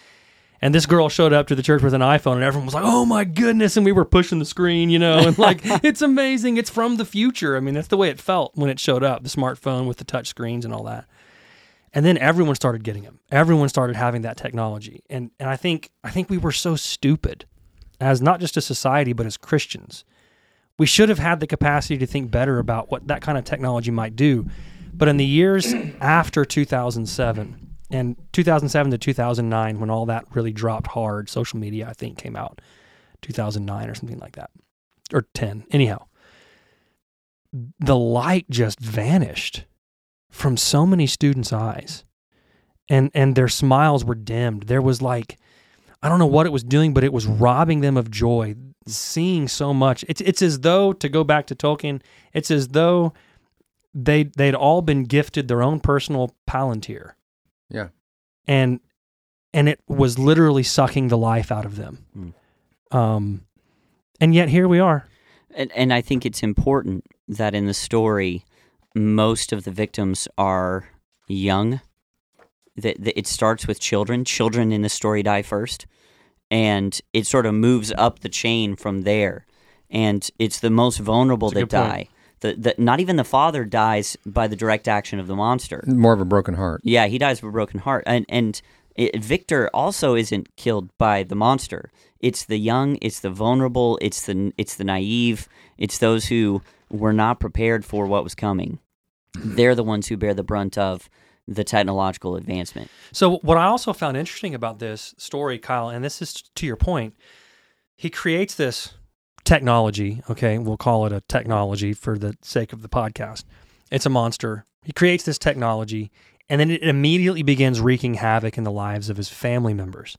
And this girl showed up to the church with an iPhone, and everyone was like, "Oh my goodness!" And we were pushing the screen, you know, and like, it's amazing. It's from the future. I mean, that's the way it felt when it showed up—the smartphone with the touch screens and all that. And then everyone started getting them. Everyone started having that technology, and and I think I think we were so stupid, as not just a society but as Christians. We should have had the capacity to think better about what that kind of technology might do. But in the years after 2007 and 2007 to 2009, when all that really dropped hard, social media, I think, came out 2009 or something like that, or 10. Anyhow, the light just vanished from so many students' eyes, and and their smiles were dimmed. There was like, I don't know what it was doing, but it was robbing them of joy. Seeing so much, it's it's as though to go back to Tolkien, it's as though they they'd all been gifted their own personal palantir. Yeah. And and it was literally sucking the life out of them. Hmm. Um and yet here we are. And, and I think it's important that in the story, most of the victims are young that, that it starts with children. Children in the story die first, and it sort of moves up the chain from there. And it's the most vulnerable That's that die. The, the, not even the father dies by the direct action of the monster. More of a broken heart. Yeah, he dies of a broken heart, and and it, Victor also isn't killed by the monster. It's the young, it's the vulnerable, it's the it's the naive, it's those who were not prepared for what was coming. They're the ones who bear the brunt of the technological advancement. So what I also found interesting about this story, Kyle, and this is to your point, he creates this technology. Okay, we'll call it a technology for the sake of the podcast. It's a monster. He creates this technology, and then it immediately begins wreaking havoc in the lives of his family members.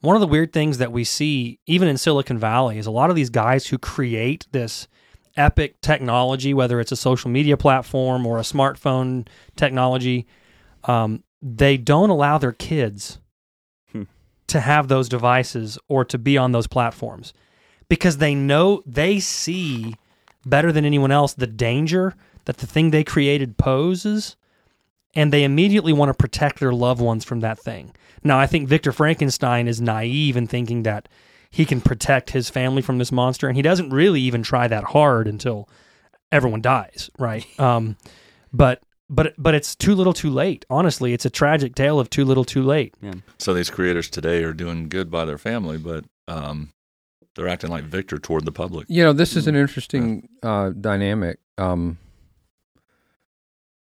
One of the weird things that we see, even in Silicon Valley, is a lot of these guys who create this epic technology, whether it's a social media platform or a smartphone technology, um, they don't allow their kids Hmm. to have those devices or to be on those platforms because they know they see better than anyone else the danger that the thing they created poses and they immediately want to protect their loved ones from that thing. Now, I think Victor Frankenstein is naive in thinking that he can protect his family from this monster, and he doesn't really even try that hard until everyone dies, right? Um, but but but it's too little, too late. Honestly, it's a tragic tale of too little, too late. So these creators today are doing good by their family, but um, they're acting like Victor toward the public. You know, this is an interesting uh, dynamic. Um,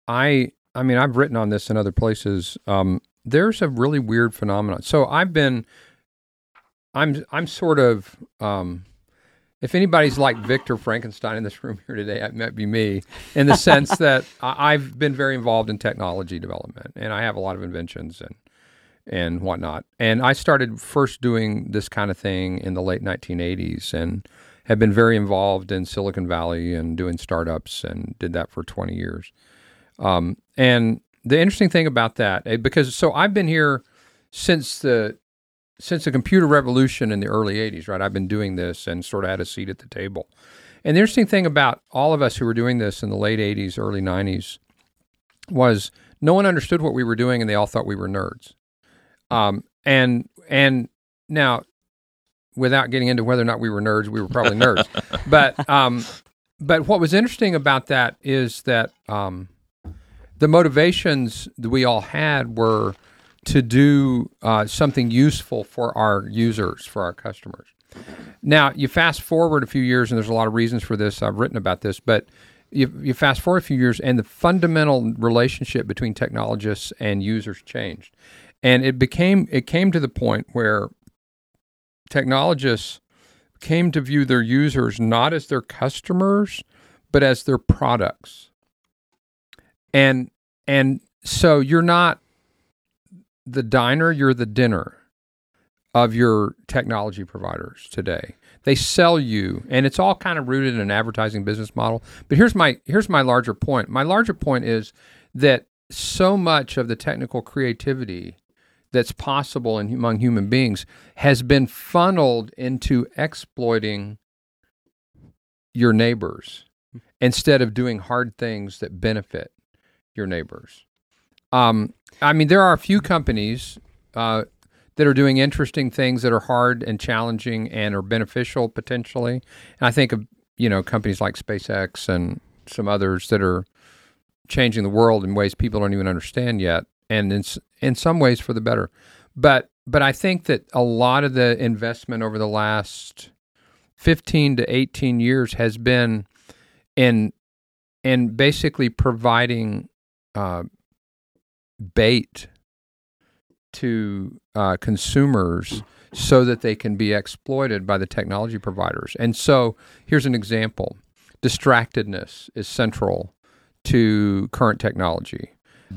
I, I mean, I've written on this in other places. Um, there's a really weird phenomenon. So I've been, I'm, I'm sort of, um, if anybody's like Victor Frankenstein in this room here today, it might be me, in the sense that I, I've been very involved in technology development, and I have a lot of inventions and and whatnot. And I started first doing this kind of thing in the late 1980s, and have been very involved in Silicon Valley and doing startups, and did that for 20 years. Um, and the interesting thing about that, eh, because so I've been here since the since the computer revolution in the early 80s, right? I've been doing this and sort of had a seat at the table. And the interesting thing about all of us who were doing this in the late 80s, early 90s was no one understood what we were doing and they all thought we were nerds. Um, and and now without getting into whether or not we were nerds, we were probably nerds. But um, but what was interesting about that is that um, the motivations that we all had were to do uh, something useful for our users, for our customers. Now, you fast forward a few years, and there's a lot of reasons for this. I've written about this, but you, you fast forward a few years, and the fundamental relationship between technologists and users changed, and it became it came to the point where technologists came to view their users not as their customers, but as their products, and and so you're not the diner, you're the dinner of your technology providers today. They sell you, and it's all kind of rooted in an advertising business model. But here's my here's my larger point. My larger point is that so much of the technical creativity that's possible in, among human beings has been funneled into exploiting your neighbors instead of doing hard things that benefit your neighbors. Um, I mean, there are a few companies uh, that are doing interesting things that are hard and challenging and are beneficial potentially. And I think of you know companies like SpaceX and some others that are changing the world in ways people don't even understand yet, and in in some ways for the better. But but I think that a lot of the investment over the last fifteen to eighteen years has been in in basically providing uh, bait to uh, consumers so that they can be exploited by the technology providers. And so here's an example distractedness is central to current technology.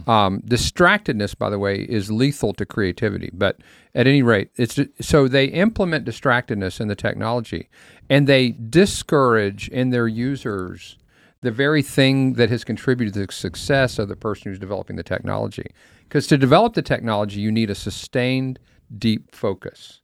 Um, distractedness, by the way, is lethal to creativity. But at any rate, it's so they implement distractedness in the technology, and they discourage in their users the very thing that has contributed to the success of the person who's developing the technology. Because to develop the technology, you need a sustained, deep focus.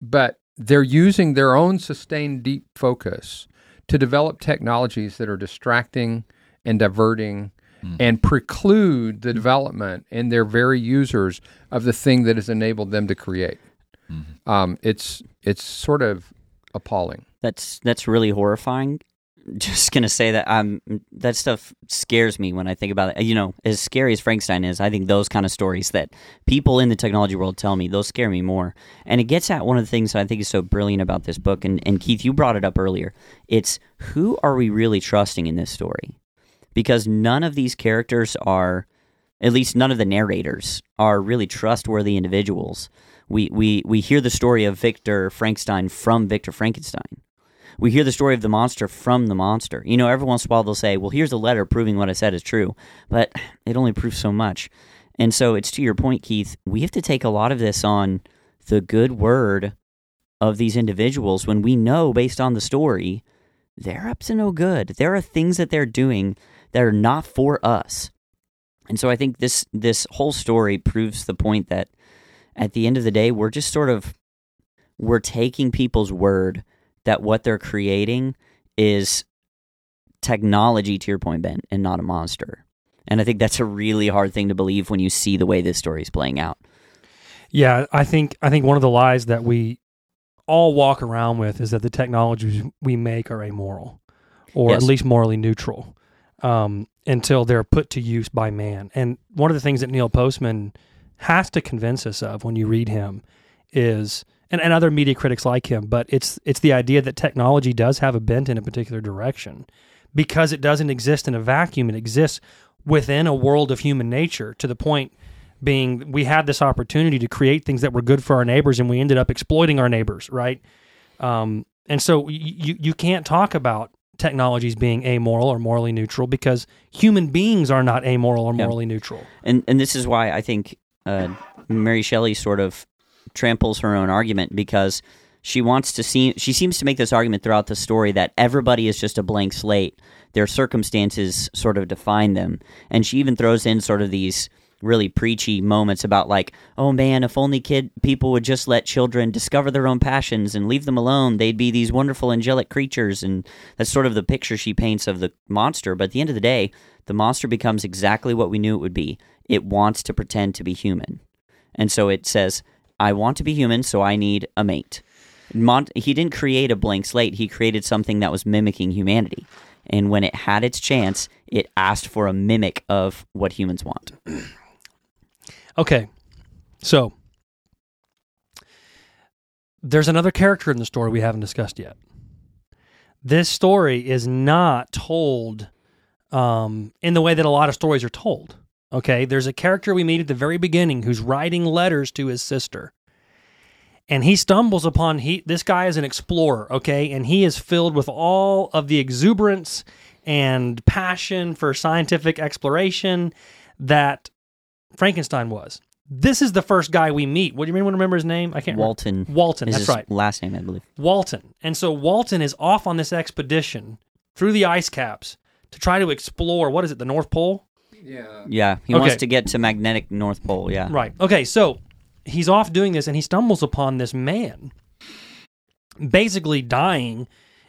But they're using their own sustained, deep focus to develop technologies that are distracting and diverting and preclude the development in their very users of the thing that has enabled them to create. Um, it's it's sort of appalling. That's that's really horrifying. Just gonna say that um that stuff scares me when I think about it. You know, as scary as Frankenstein is, I think those kind of stories that people in the technology world tell me those scare me more. And it gets at one of the things that I think is so brilliant about this book. And and Keith, you brought it up earlier. It's who are we really trusting in this story? Because none of these characters are, at least none of the narrators are really trustworthy individuals. We we we hear the story of Victor Frankenstein from Victor Frankenstein we hear the story of the monster from the monster. You know, every once in a while they'll say, well, here's a letter proving what I said is true, but it only proves so much. And so it's to your point, Keith, we have to take a lot of this on the good word of these individuals when we know, based on the story, they're up to no good. There are things that they're doing that are not for us. And so I think this this whole story proves the point that at the end of the day, we're just sort of we're taking people's word that what they're creating is technology to your point ben and not a monster and i think that's a really hard thing to believe when you see the way this story is playing out Yeah, I think I think one of the lies that we all walk around with is that the technologies we make are amoral, or Yes. at least morally neutral, um, until they're put to use by man. And one of the things that Neil Postman has to convince us of when you read him is, and, and other media critics like him, but it's it's the idea that technology does have a bent in a particular direction because it doesn't exist in a vacuum. It exists within a world of human nature to the point being we had this opportunity to create things that were good for our neighbors and we ended up exploiting our neighbors right um, and so you you can't talk about technologies being amoral or morally neutral because human beings are not amoral or Yeah. morally neutral and and this is why I think uh, Mary Shelley sort of tramples her own argument because she wants to see she seems to make this argument throughout the story that everybody is just a blank slate. Their circumstances sort of define them. And she even throws in sort of these really preachy moments about like oh man if only kid people would just let children discover their own passions and leave them alone they'd be these wonderful angelic creatures. And that's sort of the picture she paints of the monster. But at the end of the day the monster becomes exactly what we knew it would be. It wants to pretend to be human. And so it says i want to be human so i need a mate. Mon- he didn't create a blank slate. He created something that was mimicking humanity. And when it had its chance it asked for a mimic of what humans want. Okay. So there's another character in the story we haven't discussed yet. This story is not told um, in the way that a lot of stories are told okay there's a character we meet at the very beginning who's writing letters to his sister. And he stumbles upon he this guy is an explorer okay? And he is filled with all of the exuberance and passion for scientific exploration that frankenstein was. This is the first guy we meet. What do you mean remember his name? I can't walton. Remember walton is that's his right. last name i believe. Walton. And so walton is off on this expedition through the ice caps to try to explore what is it the north pole Yeah. yeah he Okay. wants to get to magnetic north pole yeah Right. Okay. So he's off doing this and he stumbles upon this man basically dying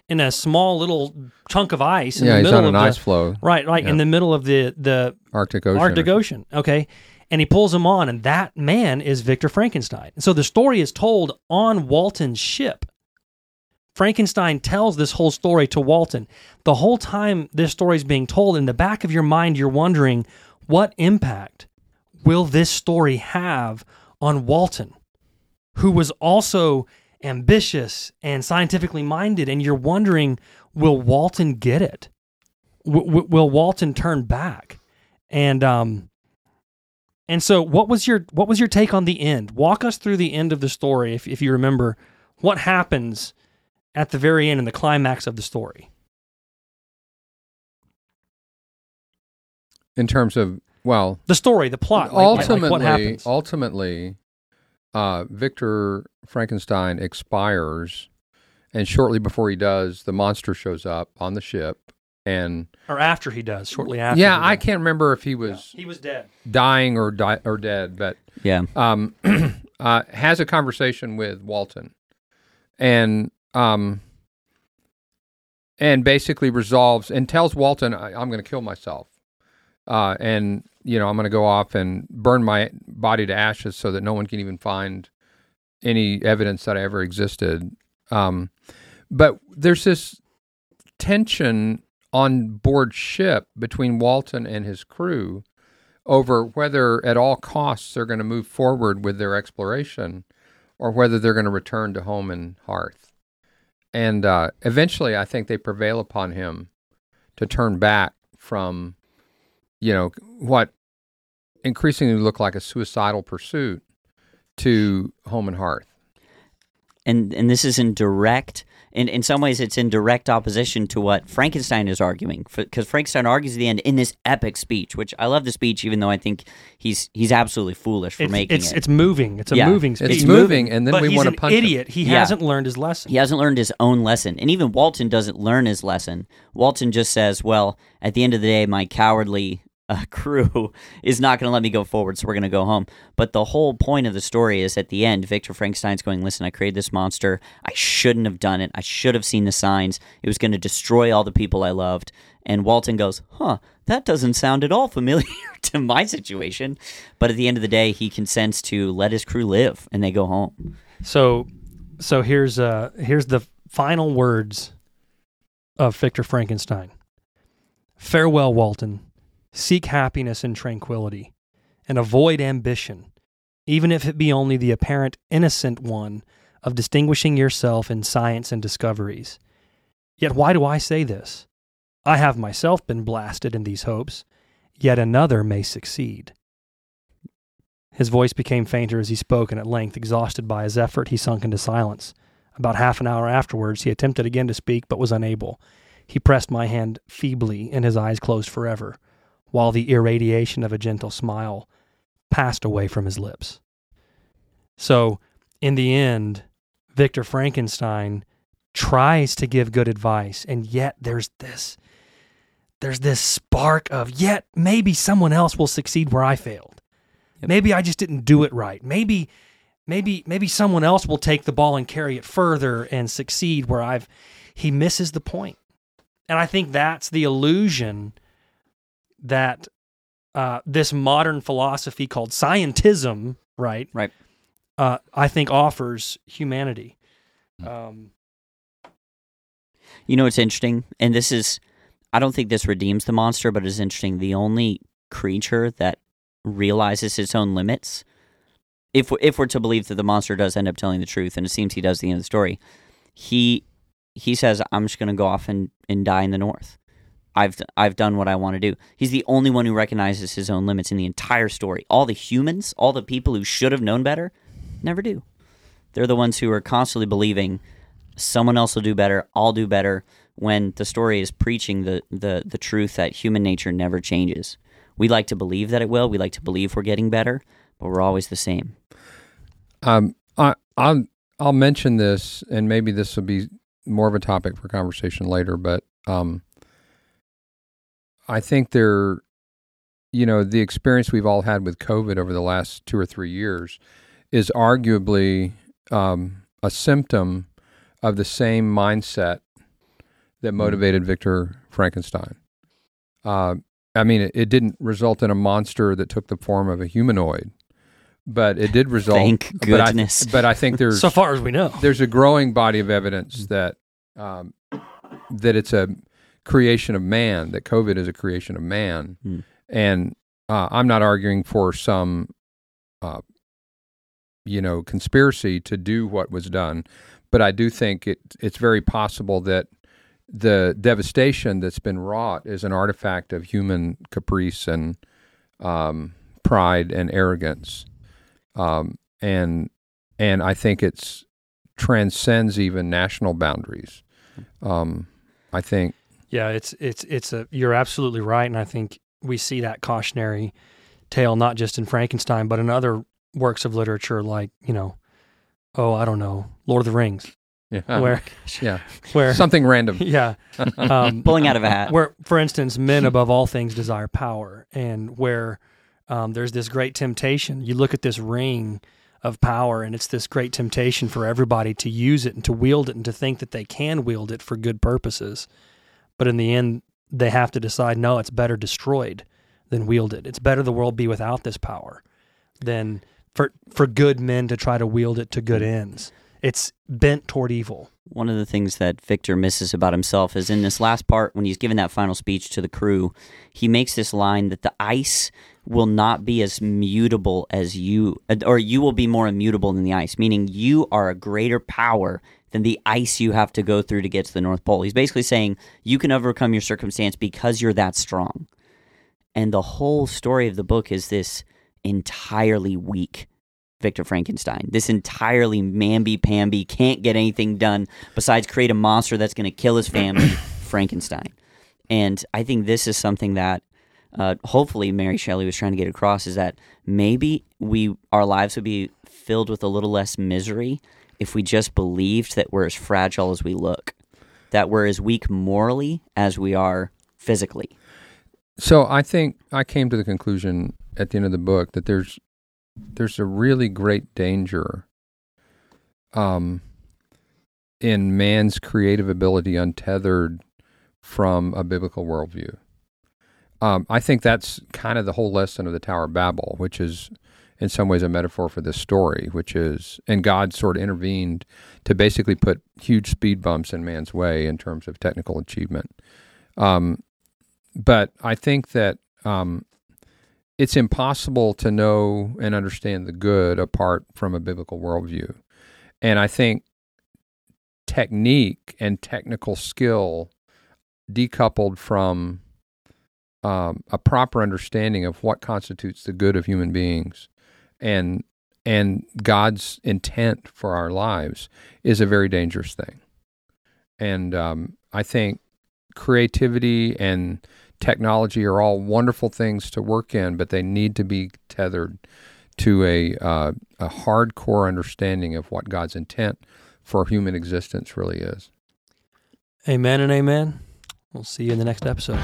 in a small little chunk of ice in Yeah, the he's middle on of an the, ice floe, Right, right, in Yeah. the middle of the the Arctic Ocean. Arctic Ocean. Okay. And he pulls him on, and that man is Victor Frankenstein. So the story is told on Walton's ship. Frankenstein tells this whole story to Walton. The whole time this story is being told, in the back of your mind, you're wondering what impact will this story have on Walton, who was also ambitious and scientifically minded? And you're wondering, will Walton get it? W- will Walton turn back? And um, and so, what was your what was your take on the end? Walk us through the end of the story, if if you remember, what happens at the very end in the climax of the story. in terms of well, The story, the plot, like- like- like ultimately, what happens? ultimately, uh, Victor Frankenstein expires, and shortly before he does, the monster shows up on the ship, and or after he does, shortly after. yeah, I can't remember if he was He was dead. dying or di- or dead, but yeah um, uh, has a conversation with Walton, and um, and basically resolves and tells Walton, I, "I'm going to kill myself." uh, and you know I'm going to go off and burn my body to ashes so that no one can even find any evidence that I ever existed. Um, but there's this tension on board ship between Walton and his crew over whether at all costs they're going to move forward with their exploration or whether they're going to return to home and hearth. And uh, eventually, I think they prevail upon him to turn back from, you know, what increasingly looked like a suicidal pursuit to home and hearth. and and this is in direct in in some ways it's in direct opposition to what Frankenstein is arguing because Frankenstein argues at the end in this epic speech which I love the speech even though I think he's he's absolutely foolish for It's, making it's, it it's moving. It's a Yeah. moving speech. It's moving, and then but we want to an punch him. idiot. He Yeah. hasn't learned his lesson. he hasn't learned his own lesson and even Walton doesn't learn his lesson Walton just says well at the end of the day my cowardly uh, crew is not going to let me go forward so we're going to go home. But the whole point of the story is at the end Victor Frankenstein's going listen I created this monster. I shouldn't have done it. I should have seen the signs. It was going to destroy all the people I loved. And Walton goes huh that doesn't sound at all familiar to my situation. But at the end of the day he consents to let his crew live and they go home. So, so here's uh here's the final words of Victor Frankenstein. Farewell, Walton. Seek happiness and tranquility, and avoid ambition, even if it be only the apparent innocent one of distinguishing yourself in science and discoveries. Yet why do I say this? I have myself been blasted in these hopes, yet another may succeed. His voice became fainter as he spoke, and at length, exhausted by his effort, he sunk into silence. About half an hour afterwards, he attempted again to speak, but was unable. He pressed my hand feebly, and his eyes closed forever, while the irradiation of a gentle smile passed away from his lips. So, in the end, Victor Frankenstein tries to give good advice, and yet there's this there's this spark of yet maybe someone else will succeed where I failed. Yep. Maybe I just didn't do it right. Maybe maybe maybe someone else will take the ball and carry it further and succeed where I've he misses the point. And I think that's the illusion that uh, this modern philosophy called scientism, right? Right. Uh, I think offers humanity. Um, You know what's interesting? And this is, I don't think this redeems the monster, but it's interesting. The only creature that realizes its own limits, if if we're to believe that the monster does end up telling the truth, and it seems he does at the end of the story, he he says, "I'm just going to go off and, and die in the north. I've I've done what I want to do." He's the only one who recognizes his own limits in the entire story. All the humans, all the people who should have known better, never do. They're the ones who are constantly believing someone else will do better, I'll do better, when the story is preaching the, the, the truth that human nature never changes. We like to believe that it will, we like to believe we're getting better, but we're always the same. Um, I, I'll I'll mention this, and maybe this will be more of a topic for conversation later. But um, I think there, you know, the experience we've all had with COVID over the last two or three years is arguably um, a symptom of the same mindset that motivated Victor Frankenstein. Uh, I mean, it, it didn't result in a monster that took the form of a humanoid, but it did result. Thank but I- goodness. But I, think there's so far as we know. there's a growing body of evidence that um, that it's a creation of man. That COVID is a creation of man, Hmm. and uh, I'm not arguing for some, uh, you know, conspiracy to do what was done, but I do think it it's very possible that the devastation that's been wrought is an artifact of human caprice and um, pride and arrogance, um, and and I think it's transcends even national boundaries. Um, I think Yeah, it's it's it's a you're absolutely right, and I think we see that cautionary tale not just in Frankenstein, but in other works of literature, like you know, oh I don't know, Lord of the Rings, yeah, where yeah, where something random. yeah, um, Pulling out of a hat. where for instance, men above all things desire power, and where um, there's this great temptation. You look at this ring of power, and it's this great temptation for everybody to use it and to wield it and to think that they can wield it for good purposes. But in the end, they have to decide no, it's better destroyed than wielded. It's better the world be without this power than for for good men to try to wield it to good ends. It's bent toward evil. One of the things that Victor misses about himself is in this last part when he's giving that final speech to the crew, he makes this line that the ice will not be as mutable as you, or you will be more immutable than the ice, meaning you are a greater power than the ice you have to go through to get to the North Pole. He's basically saying you can overcome your circumstance because you're that strong. And the whole story of the book is this entirely weak Victor Frankenstein. This entirely mamby pamby, can't get anything done besides create a monster that's going to kill his family, Frankenstein. And I think this is something that uh, hopefully Mary Shelley was trying to get across is that maybe we our lives would be filled with a little less misery if we just believed that we're as fragile as we look, that we're as weak morally as we are physically. So I think I came to the conclusion at the end of the book that there's there's a really great danger um, in man's creative ability untethered from a biblical worldview. Um, I think that's kind of the whole lesson of the Tower of Babel, which is in some ways a metaphor for this story, which is, and God sort of intervened to basically put huge speed bumps in man's way in terms of technical achievement. Um, but I think that um, it's impossible to know and understand the good apart from a biblical worldview. And I think technique and technical skill decoupled from um, a proper understanding of what constitutes the good of human beings and and God's intent for our lives is a very dangerous thing. And um, I think creativity and technology are all wonderful things to work in, but they need to be tethered to a uh, a hardcore understanding of what God's intent for human existence really is. Amen and amen. We'll see you in the next episode.